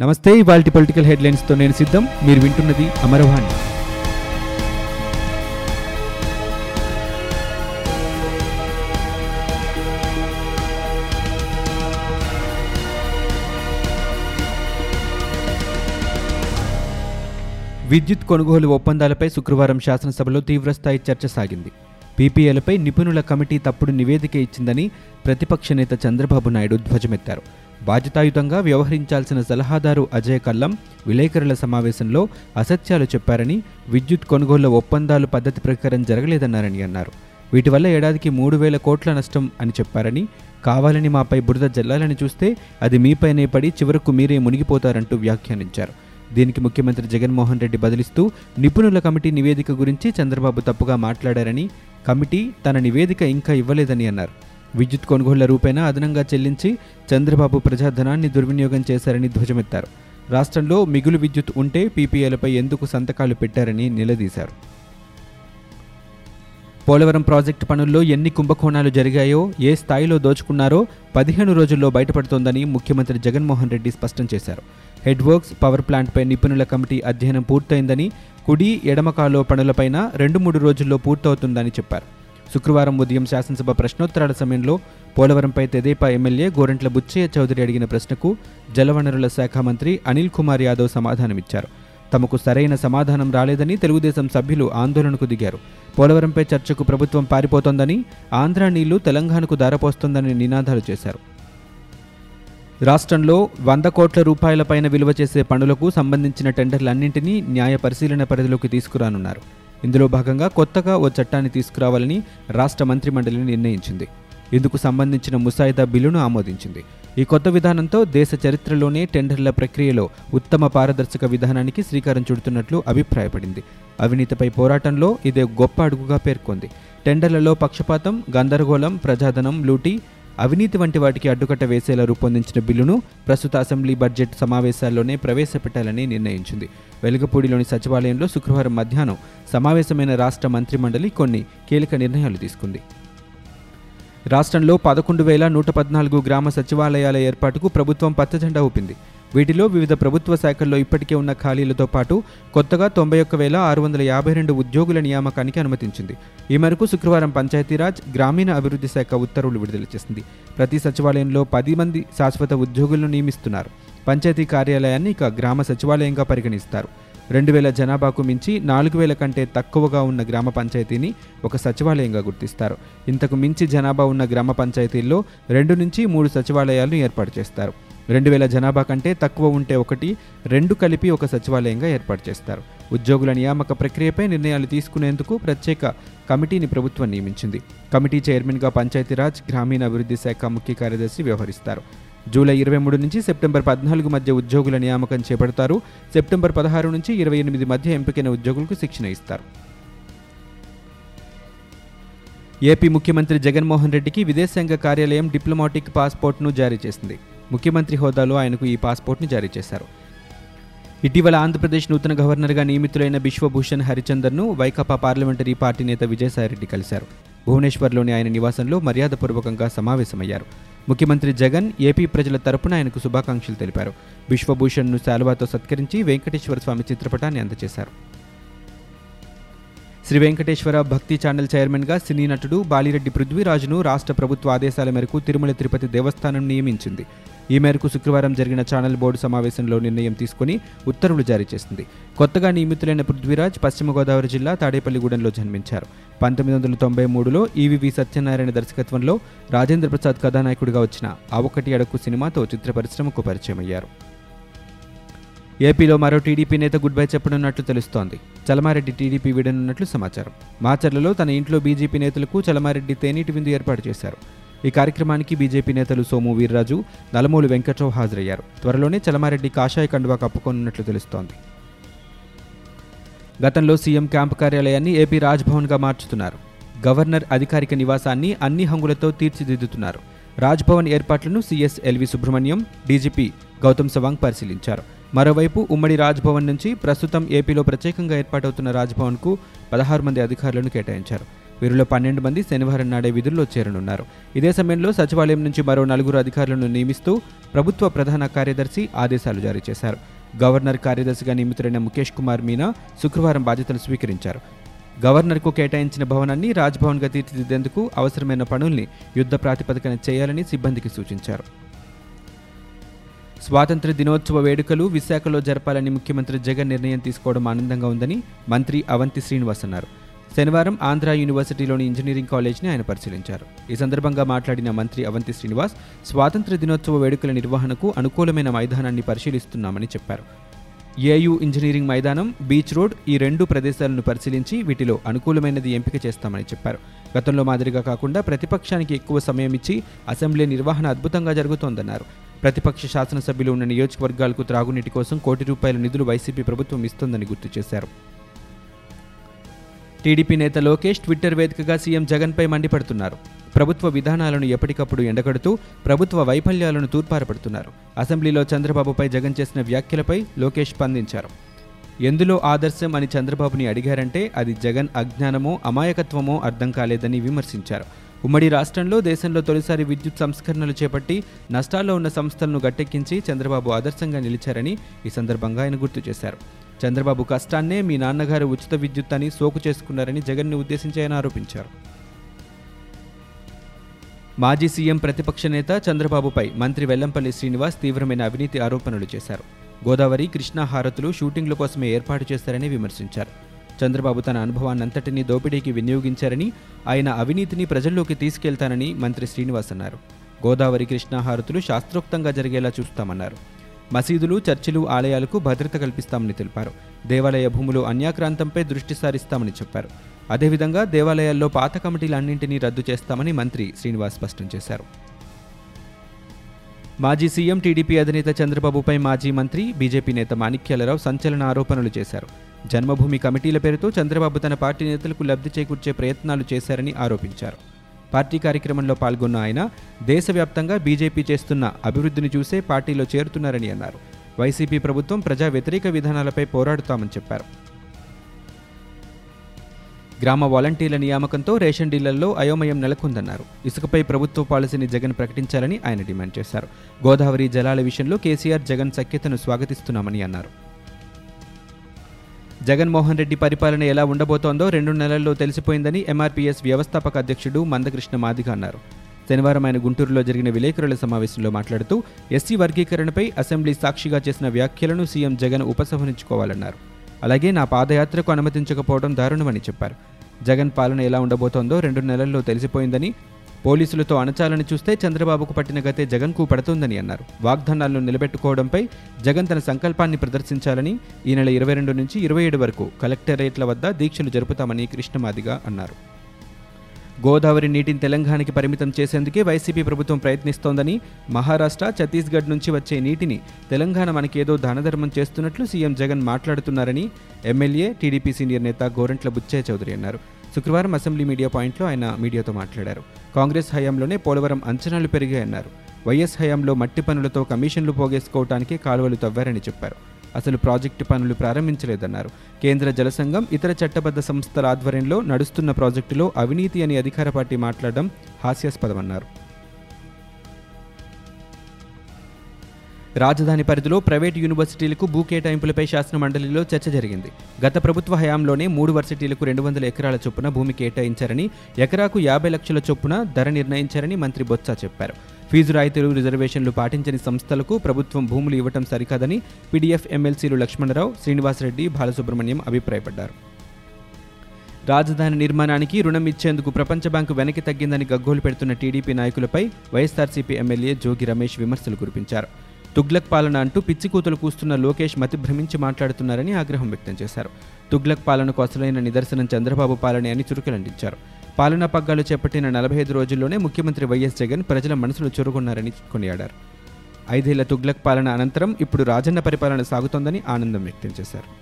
నమస్తే ఇవాల్టి పొలిటికల్ హెడ్లైన్స్తో నేను సిద్ధం. మీరు వింటున్నది అమరవాణి. విద్యుత్ కొనుగోలు ఒప్పందాలపై శుక్రవారం శాసనసభలో తీవ్రస్థాయి చర్చ సాగింది. పీపీఎలపై నిపుణుల కమిటీ తప్పుడు నివేదిక ఇచ్చిందని ప్రతిపక్ష నేత చంద్రబాబు నాయుడు ధ్వజమెత్తారు. బాధ్యతాయుతంగా వ్యవహరించాల్సిన సలహాదారు అజయ్ కల్లం విలేకరుల సమావేశంలో అసత్యాలు చెప్పారని విద్యుత్ కొనుగోళ్ళ ఒప్పందాలు పద్ధతి ప్రకారం జరగలేదన్నారని అన్నారు. వీటి వల్ల ఏడాదికి మూడు వేల కోట్ల నష్టం అని చెప్పారని కావాలని మాపై బురద జల్లాలని చూస్తే అది మీపైనే పడి చివరకు మీరే మునిగిపోతారంటూ వ్యాఖ్యానించారు. దీనికి ముఖ్యమంత్రి జగన్మోహన్ రెడ్డి బదిలిస్తూ నిపుణుల కమిటీ నివేదిక గురించి చంద్రబాబు తప్పుగా మాట్లాడారని కమిటీ తన నివేదిక ఇంకా ఇవ్వలేదని అన్నారు. విద్యుత్ కొనుగోళ్ళ రూపేణా అదనంగా చెల్లించి చంద్రబాబు ప్రజాధనాన్ని దుర్వినియోగం చేశారని ధ్వజమెత్తారు. రాష్ట్రంలో మిగులు విద్యుత్ ఉంటే పీపీఏలపై ఎందుకు సంతకాలు పెట్టారని నిలదీశారు. పోలవరం ప్రాజెక్టు పనుల్లో ఎన్ని కుంభకోణాలు జరిగాయో ఏ స్థాయిలో దోచుకున్నారో పదిహేను రోజుల్లో బయటపడుతోందని ముఖ్యమంత్రి జగన్మోహన్ రెడ్డి స్పష్టం చేశారు. హెడ్ వర్క్స్ పవర్ ప్లాంట్పై నిపుణుల కమిటీ అధ్యయనం పూర్తయిందని కుడి ఎడమ పనులపైన రెండు మూడు రోజుల్లో పూర్తవుతుందని చెప్పారు. శుక్రవారం ఉదయం శాసనసభ ప్రశ్నోత్తరాల సమయంలో పోలవరంపై తెదేపా ఎమ్మెల్యే గోరంట్ల బుచ్చయ్య చౌదరి అడిగిన ప్రశ్నకు జలవనరుల శాఖ మంత్రి అనిల్ కుమార్ యాదవ్ సమాధానమిచ్చారు. తమకు సరైన సమాధానం రాలేదని తెలుగుదేశం సభ్యులు ఆందోళనకు దిగారు. పోలవరంపై చర్చకు ప్రభుత్వం పారిపోతోందని ఆంధ్ర నీళ్ళు తెలంగాణకు దారపోస్తోందని నినాదాలు చేశారు. రాష్ట్రంలో వంద కోట్ల రూపాయల పైన విలువ చేసే పనులకు సంబంధించిన టెండర్లన్నింటినీ న్యాయ పరిశీలన పరిధిలోకి తీసుకురానున్నారు. ఇందులో భాగంగా కొత్తగా ఓ చట్టాన్ని తీసుకురావాలని రాష్ట్ర మంత్రిమండలి నిర్ణయించింది. ఇందుకు సంబంధించిన ముసాయిదా బిల్లును ఆమోదించింది. ఈ కొత్త విధానంతో దేశ చరిత్రలోనే టెండర్ల ప్రక్రియలో ఉత్తమ పారదర్శక విధానానికి శ్రీకారం చుడుతున్నట్లు అభిప్రాయపడింది. అవినీతిపై పోరాటంలో ఇదే గొప్ప అడుగుగా పేర్కొంది. టెండర్లలో పక్షపాతం గందరగోళం ప్రజాధనం లూటీ అవినీతి వంటి వాటికి అడ్డుకట్ట వేసేలా రూపొందించిన బిల్లును ప్రస్తుత అసెంబ్లీ బడ్జెట్ సమావేశాల్లోనే ప్రవేశపెట్టాలని నిర్ణయించింది. వెలుగపూడిలోని సచివాలయంలో శుక్రవారం మధ్యాహ్నం సమావేశమైన రాష్ట్ర మంత్రిమండలి కొన్ని కీలక నిర్ణయాలు తీసుకుంది. రాష్ట్రంలో పదకొండు వేల నూట పద్నాలుగు గ్రామ సచివాలయాల ఏర్పాటుకు ప్రభుత్వం పచ్చజెండా ఊపింది. వీటిలో వివిధ ప్రభుత్వ శాఖల్లో ఇప్పటికే ఉన్న ఖాళీలతో పాటు కొత్తగా తొంభై ఒక్క వేల ఆరు వందల యాభై రెండు ఉద్యోగుల నియామకానికి అనుమతించింది. ఈ మేరకు శుక్రవారం పంచాయతీరాజ్ గ్రామీణ అభివృద్ధి శాఖ ఉత్తర్వులు విడుదల చేసింది. ప్రతి సచివాలయంలో పది మంది శాశ్వత ఉద్యోగులను నియమిస్తున్నారు. పంచాయతీ కార్యాలయాన్ని ఇక గ్రామ సచివాలయంగా పరిగణిస్తారు. రెండు వేల జనాభాకు మించి నాలుగు వేల కంటే తక్కువగా ఉన్న గ్రామ పంచాయతీని ఒక సచివాలయంగా గుర్తిస్తారు. ఇంతకు మించి జనాభా ఉన్న గ్రామ పంచాయతీల్లో రెండు నుంచి మూడు సచివాలయాలను ఏర్పాటు చేస్తారు. రెండు వేల జనాభా కంటే తక్కువ ఉంటే ఒకటి రెండు కలిపి ఒక సచివాలయంగా ఏర్పాటు చేస్తారు. ఉద్యోగుల నియామక ప్రక్రియపై నిర్ణయాలు తీసుకునేందుకు ప్రత్యేక కమిటీని ప్రభుత్వం నియమించింది. కమిటీ చైర్మన్గా పంచాయతీరాజ్ గ్రామీణాభివృద్ధి శాఖ ముఖ్య కార్యదర్శి వ్యవహరిస్తారు. జూలై ఇరవై మూడు నుంచి సెప్టెంబర్ పద్నాలుగు మధ్య ఉద్యోగుల నియామకం చేపడతారు. సెప్టెంబర్ పదహారు నుంచి ఇరవై ఎనిమిది మధ్య ఎంపికైన ఉద్యోగులకు శిక్షణ ఇస్తారు. ఏపీ ముఖ్యమంత్రి జగన్మోహన్ రెడ్డికి విదేశాంగ కార్యాలయం డిప్లొమాటిక్ పాస్పోర్ట్ను జారీ చేసింది. ముఖ్యమంత్రి హోదాలో ఆయనకు ఈ పాస్పోర్ట్ను జారీ చేశారు. ఇటీవల ఆంధ్రప్రదేశ్ నూతన గవర్నర్గా నియమితులైన బిశ్వభూషణ్ హరిచందర్ను వైకాపా పార్లమెంటరీ పార్టీ నేత విజయసాయిరెడ్డి కలిశారు. భువనేశ్వర్లోని ఆయన నివాసంలో మర్యాదపూర్వకంగా సమావేశమయ్యారు. ముఖ్యమంత్రి జగన్ ఏపీ ప్రజల తరపున ఆయనకు శుభాకాంక్షలు తెలిపారు. బిశ్వభూషణ్ను శాలువాతో సత్కరించి వెంకటేశ్వర స్వామి చిత్రపటాన్ని అందజేశారు. శ్రీ వెంకటేశ్వర భక్తి ఛానల్ చైర్మన్గా సినీ నటుడు బాలిరెడ్డి పృథ్వీరాజును రాష్ట్ర ప్రభుత్వ ఆదేశాల మేరకు తిరుమల తిరుపతి దేవస్థానం నియమించింది. ఈ మేరకు శుక్రవారం జరిగిన ఛానల్ బోర్డు సమావేశంలో నిర్ణయం తీసుకుని ఉత్తర్వులు జారీ చేసింది. కొత్తగా నియమితులైన పృథ్వీరాజ్ పశ్చిమ గోదావరి జిల్లా తాడేపల్లిగూడెంలో జన్మించారు. పంతొమ్మిది వందల తొంభై మూడులో ఈవివి సత్యనారాయణ దర్శకత్వంలో రాజేంద్ర ప్రసాద్ కథానాయకుడిగా వచ్చిన ఆ ఒకటి అడకు సినిమాతో చిత్ర పరిశ్రమకు పరిచయమయ్యారు. ఏపీలో మరో టీడీపీ నేత గుడ్ బై చెప్పనున్నట్లు తెలుస్తోంది. చలమారెడ్డి టీడీపీ విడనున్నట్లు సమాచారం. మాచర్లలో తన ఇంట్లో బీజేపీ నేతలకు చలమారెడ్డి తేనీటి విందు ఏర్పాటు చేశారు. ఈ కార్యక్రమానికి బీజేపీ నేతలు సోము వీర్రాజు నలమూలు వెంకట్రావు హాజరయ్యారు. త్వరలోనే చలమారెడ్డి కాషాయ కండువా కప్పుకోనున్నట్లు తెలుస్తోంది. గతంలో సీఎం క్యాంపు కార్యాలయాన్ని ఏపీ రాజ్భవన్గా మార్చుతున్నారు. గవర్నర్ అధికారిక నివాసాన్ని అన్ని హంగులతో తీర్చిదిద్దుతున్నారు. రాజ్భవన్ ఏర్పాట్లను CS LV Subrahmanyam DGP Gautam Sawang పరిశీలించారు. మరోవైపు ఉమ్మడి రాజ్భవన్ నుంచి ప్రస్తుతం ఏపీలో ప్రత్యేకంగా ఏర్పాటవుతున్న రాజ్భవన్కు పదహారు మంది అధికారులను కేటాయించారు. వీరిలో పన్నెండు మంది శనివారం నాడే విధుల్లో చేరనున్నారు. ఇదే సమయంలో సచివాలయం నుంచి మరో నలుగురు అధికారులను నియమిస్తూ ప్రభుత్వ ప్రధాన కార్యదర్శి ఆదేశాలు జారీ చేశారు. గవర్నర్ కార్యదర్శిగా నియమితులైన ముఖేష్ కుమార్ మీనా శుక్రవారం బాధ్యతలు స్వీకరించారు. గవర్నర్కు కేటాయించిన భవనాన్ని రాజ్భవన్గా తీర్చిదిద్దేందుకు అవసరమైన పనుల్ని యుద్ధ ప్రాతిపదికన చేయాలని సిబ్బందికి సూచించారు. స్వాతంత్ర దినోత్సవ వేడుకలు విశాఖలో జరపాలని ముఖ్యమంత్రి జగన్ నిర్ణయం తీసుకోవడం ఆనందంగా ఉందని మంత్రి అవంతి శ్రీనివాస్ అన్నారు. శనివారం ఆంధ్ర యూనివర్సిటీలోని ఇంజనీరింగ్ కాలేజ్ని ఆయన పరిశీలించారు. ఈ సందర్భంగా మాట్లాడిన మంత్రి అవంతి శ్రీనివాస్ స్వాతంత్ర దినోత్సవ వేడుకల నిర్వహణకు అనుకూలమైన మైదానాన్ని పరిశీలిస్తున్నామని చెప్పారు. ఏయూ ఇంజనీరింగ్ మైదానం బీచ్ రోడ్ ఈ రెండు ప్రదేశాలను పరిశీలించి వీటిలో అనుకూలమైనది ఎంపిక చేస్తామని చెప్పారు. గతంలో మాదిరిగా కాకుండా ప్రతిపక్షానికి ఎక్కువ సమయం ఇచ్చి అసెంబ్లీ నిర్వహణ అద్భుతంగా జరుగుతోందన్నారు. ప్రతిపక్ష శాసనసభ్యులు ఉన్న నియోజకవర్గాలకు త్రాగునీటి కోసం కోటి రూపాయల నిధులు వైసీపీ ప్రభుత్వం ఇస్తోందని గుర్తు చేశారు. టీడీపీ నేత లోకేష్ ట్విట్టర్ వేదికగా సీఎం జగన్పై మండిపడుతున్నారు. ప్రభుత్వ విధానాలను ఎప్పటికప్పుడు ఎండగడుతూ ప్రభుత్వ వైఫల్యాలను తూర్పారపడుతున్నారు. అసెంబ్లీలో చంద్రబాబుపై జగన్ చేసిన వ్యాఖ్యలపై లోకేష్ స్పందించారు. ఎందులో ఆదర్శం అని చంద్రబాబుని అడిగారంటే అది జగన్ అజ్ఞానమో అమాయకత్వమో అర్థం కాలేదని విమర్శించారు. ఉమ్మడి రాష్ట్రంలో దేశంలో తొలిసారి విద్యుత్ సంస్కరణలు చేపట్టి నష్టాల్లో ఉన్న సంస్థలను గట్టెక్కించి చంద్రబాబు ఆదర్శంగా నిలిచారని ఈ సందర్భంగా ఆయన గుర్తు చేశారు. చంద్రబాబు కష్టాన్నే మీ నాన్నగారు ఉచిత విద్యుత్ అని సోకు చేసుకున్నారని జగన్ను ఉద్దేశించి ఆయన ఆరోపించారు. మాజీ సీఎం ప్రతిపక్ష నేత చంద్రబాబుపై మంత్రి వెల్లంపల్లి శ్రీనివాస్ తీవ్రమైన అవినీతి ఆరోపణలు చేశారు. గోదావరి కృష్ణా హారతులు షూటింగ్ల కోసమే ఏర్పాటు చేశారని విమర్శించారు. చంద్రబాబు తన అనుభవాన్నంతటినీ దోపిడీకి వినియోగించారని ఆయన అవినీతిని ప్రజల్లోకి తీసుకెళ్తానని మంత్రి శ్రీనివాస్ అన్నారు. గోదావరి కృష్ణా హారతులు శాస్త్రోక్తంగా జరిగేలా చూస్తామన్నారు. మసీదులు చర్చిలు ఆలయాలకు భద్రత కల్పిస్తామని తెలిపారు. దేవాలయ భూములు అన్యాక్రాంతంపై దృష్టి సారిస్తామని చెప్పారు. అదేవిధంగా దేవాలయాల్లో పాత కమిటీలన్నింటినీ రద్దు చేస్తామని మంత్రి శ్రీనివాస్ స్పష్టం చేశారు. మాజీ సీఎం టీడీపీ అధినేత చంద్రబాబుపై మాజీ మంత్రి బీజేపీ నేత మాణిక్యాలరావు సంచలన ఆరోపణలు చేశారు. జన్మభూమి కమిటీల పేరుతో చంద్రబాబు తన పార్టీ నేతలకు లబ్ధి చేకూర్చే ప్రయత్నాలు చేశారని ఆరోపించారు. పార్టీ కార్యక్రమంలో పాల్గొన్న ఆయన దేశవ్యాప్తంగా బీజేపీ చేస్తున్న అభివృద్ధిని చూసే పార్టీలో చేరుతున్నారని అన్నారు. వైసీపీ ప్రభుత్వం ప్రజా వ్యతిరేక విధానాలపై పోరాడుతామని చెప్పారు. గ్రామ వాలంటీర్ల నియామకంతో రేషన్ డీలర్లో అయోమయం నెలకొందన్నారు. ఇసుకపై ప్రభుత్వ పాలసీని జగన్ ప్రకటించాలని ఆయన డిమాండ్ చేశారు. గోదావరి జలాల విషయంలో కేసీఆర్ జగన్ సఖ్యతను స్వాగతిస్తున్నామని అన్నారు. జగన్మోహన్ రెడ్డి పరిపాలన ఎలా ఉండబోతోందో రెండు నెలల్లో తెలిసిపోయిందని ఎంఆర్పీఎస్ వ్యవస్థాపక అధ్యక్షుడు మందకృష్ణ మాదిగ అన్నారు. శనివారం ఆయన గుంటూరులో జరిగిన విలేకరుల సమావేశంలో మాట్లాడుతూ ఎస్సీ వర్గీకరణపై అసెంబ్లీ సాక్షిగా చేసిన వ్యాఖ్యలను సీఎం జగన్ ఉపసంహరించుకోవాలన్నారు. అలాగే నా పాదయాత్రకు అనుమతించకపోవడం దారుణమని చెప్పారు. జగన్ పాలన ఎలా ఉండబోతోందో రెండు నెలల్లో తెలిసిపోయిందని పోలీసులతో అణచాలని చూస్తే చంద్రబాబుకు పట్టిన గతే జగన్కు పడుతోందని అన్నారు. వాగ్దానాలను నిలబెట్టుకోవడంపై జగన్ తన సంకల్పాన్ని ప్రదర్శించాలని ఈ నెల ఇరవై రెండు నుంచి ఇరవై ఏడు వరకు కలెక్టరేట్ల వద్ద దీక్షలు జరుపుతామని కృష్ణమాదిగా అన్నారు. గోదావరి నీటిని తెలంగాణకి పరిమితం చేసేందుకే వైసీపీ ప్రభుత్వం ప్రయత్నిస్తోందని మహారాష్ట్ర ఛత్తీస్గఢ్ నుంచి వచ్చే నీటిని తెలంగాణ మనకేదో దానధర్మం చేస్తున్నట్లు సీఎం జగన్ మాట్లాడుతున్నారని ఎమ్మెల్యే టీడీపీ సీనియర్ నేత గోరంట్ల బుచ్చయ్య చౌదరి అన్నారు. శుక్రవారం అసెంబ్లీ మీడియా పాయింట్లో ఆయన మీడియాతో మాట్లాడారు. కాంగ్రెస్ హయాంలోనే పోలవరం అంచనాలు పెరిగాయన్నారు. వైఎస్ హయాంలో మట్టి పనులతో కమిషన్లు పోగేసుకోవటానికి కాలువలు తవ్వారని చెప్పారు. అసలు ప్రాజెక్టు పనులు ప్రారంభించలేదన్నారు. కేంద్ర జలసంఘం ఇతర చట్టబద్ధ సంస్థల ఆధ్వర్యంలో నడుస్తున్న ప్రాజెక్టులో అవినీతి అని అధికార పార్టీ మాట్లాడడం హాస్యాస్పదమన్నారు. రాజధాని పరిధిలో ప్రైవేటు యూనివర్సిటీలకు భూ కేటాయింపులపై శాసన మండలిలో చర్చ జరిగింది. గత ప్రభుత్వ హయాంలోనే మూడు వర్సిటీలకు రెండు వందల ఎకరాల చొప్పున భూమి కేటాయించారని ఎకరాకు యాభై లక్షల చొప్పున ధర నిర్ణయించారని మంత్రి బొత్స చెప్పారు. ఫీజు రాయితీలు రిజర్వేషన్లు పాటించని సంస్థలకు ప్రభుత్వం భూములు ఇవ్వటం సరికాదని పీడీఎఫ్ ఎమ్మెల్సీలు లక్ష్మణరావు శ్రీనివాసరెడ్డి బాలసుబ్రహ్మణ్యం అభిప్రాయపడ్డారు. రాజధాని నిర్మాణానికి రుణం ఇచ్చేందుకు ప్రపంచ బ్యాంకు వెనక్కి తగ్గిందని గగ్గోలు పెడుతున్న టీడీపీ నాయకులపై వైఎస్ఆర్సీపీ ఎమ్మెల్యే జోగి రమేష్ విమర్శలు కురిపించారు. తుగ్లక్ పాలన అంటూ పిచ్చి కూతులు కూస్తున్న లోకేష్ మతి భ్రమించి మాట్లాడుతున్నారని ఆగ్రహం వ్యక్తం చేశారు. తుగ్లక్ పాలనకు అసలైన నిదర్శనం చంద్రబాబు పాలనే అని చురుకులంటించారు. పాలనా పగ్గాలు చేపట్టిన నలభై ఐదు రోజుల్లోనే ముఖ్యమంత్రి వైఎస్ జగన్ ప్రజల మనసులు చురుగొన్నారని కొనియాడారు. ఐదేళ్ళ తుగ్లక్ పాలన అనంతరం ఇప్పుడు రాజన్న పరిపాలన సాగుతోందని ఆనందం వ్యక్తం చేశారు.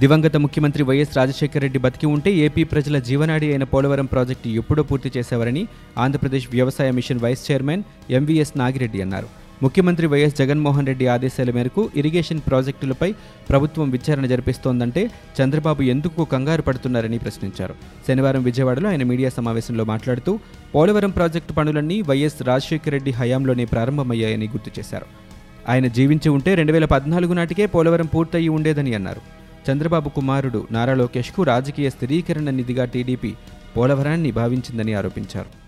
దివంగత ముఖ్యమంత్రి వైఎస్ రాజశేఖర రెడ్డి బతికి ఉంటే ఏపీ ప్రజల జీవనాడి అయిన పోలవరం ప్రాజెక్టు ఎప్పుడో పూర్తి చేసేవారని ఆంధ్రప్రదేశ్ వ్యవసాయ mission vice chairman MVS Nagireddy అన్నారు. ముఖ్యమంత్రి వైఎస్ జగన్మోహన్ రెడ్డి ఆదేశాల మేరకు ఇరిగేషన్ ప్రాజెక్టులపై ప్రభుత్వం విచారణ జరిపిస్తోందంటే చంద్రబాబు ఎందుకు కంగారు పడుతున్నారని ప్రశ్నించారు. శనివారం విజయవాడలో ఆయన మీడియా సమావేశంలో మాట్లాడుతూ పోలవరం ప్రాజెక్టు పనులన్నీ వైఎస్ రాజశేఖర రెడ్డి హయాంలోనే ప్రారంభమయ్యాయని గుర్తు చేశారు. ఆయన జీవించి ఉంటే రెండు వేల పద్నాలుగు నాటికే పోలవరం పూర్తయి ఉండేదని అన్నారు. చంద్రబాబు కుమారుడు నారా లోకేష్కు రాజకీయ స్థిరీకరణ నిధిగా టీడీపీ పోలవరాన్ని భావించిందని ఆరోపించారు.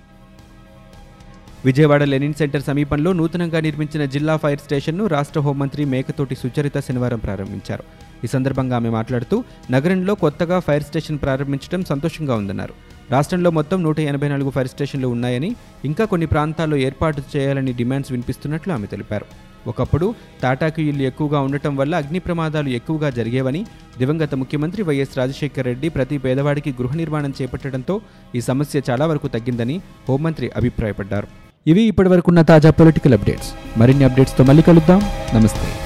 విజయవాడ లెనిన్ సెంటర్ సమీపంలో నూతనంగా నిర్మించిన జిల్లా ఫైర్ స్టేషన్ను రాష్ట్ర హోంమంత్రి మేకతోటి సుచరిత శనివారం ప్రారంభించారు. ఈ సందర్భంగా ఆమె మాట్లాడుతూ నగరంలో కొత్తగా ఫైర్ స్టేషన్ ప్రారంభించడం సంతోషంగా ఉందన్నారు. రాష్ట్రంలో మొత్తం నూట ఎనభై నాలుగు ఫైర్ స్టేషన్లు ఉన్నాయని ఇంకా కొన్ని ప్రాంతాల్లో ఏర్పాటు చేయాలని డిమాండ్స్ వినిపిస్తున్నట్లు ఆమె తెలిపారు. ఒకప్పుడు తాటాకు ఇల్లు ఎక్కువగా ఉండటం వల్ల అగ్ని ప్రమాదాలు ఎక్కువగా జరిగేవని దివంగత ముఖ్యమంత్రి వైఎస్ రాజశేఖర రెడ్డి ప్రతి పేదవాడికి గృహ నిర్మాణం చేపట్టడంతో ఈ సమస్య చాలా వరకు తగ్గిందని హోంమంత్రి అభిప్రాయపడ్డారు. ఇవి ఇప్పటివరకున్న తాజా పొలిటికల్ అప్డేట్స్ మరిన్ని అప్డేట్స్తో మళ్ళీ కలుద్దాం. నమస్తే.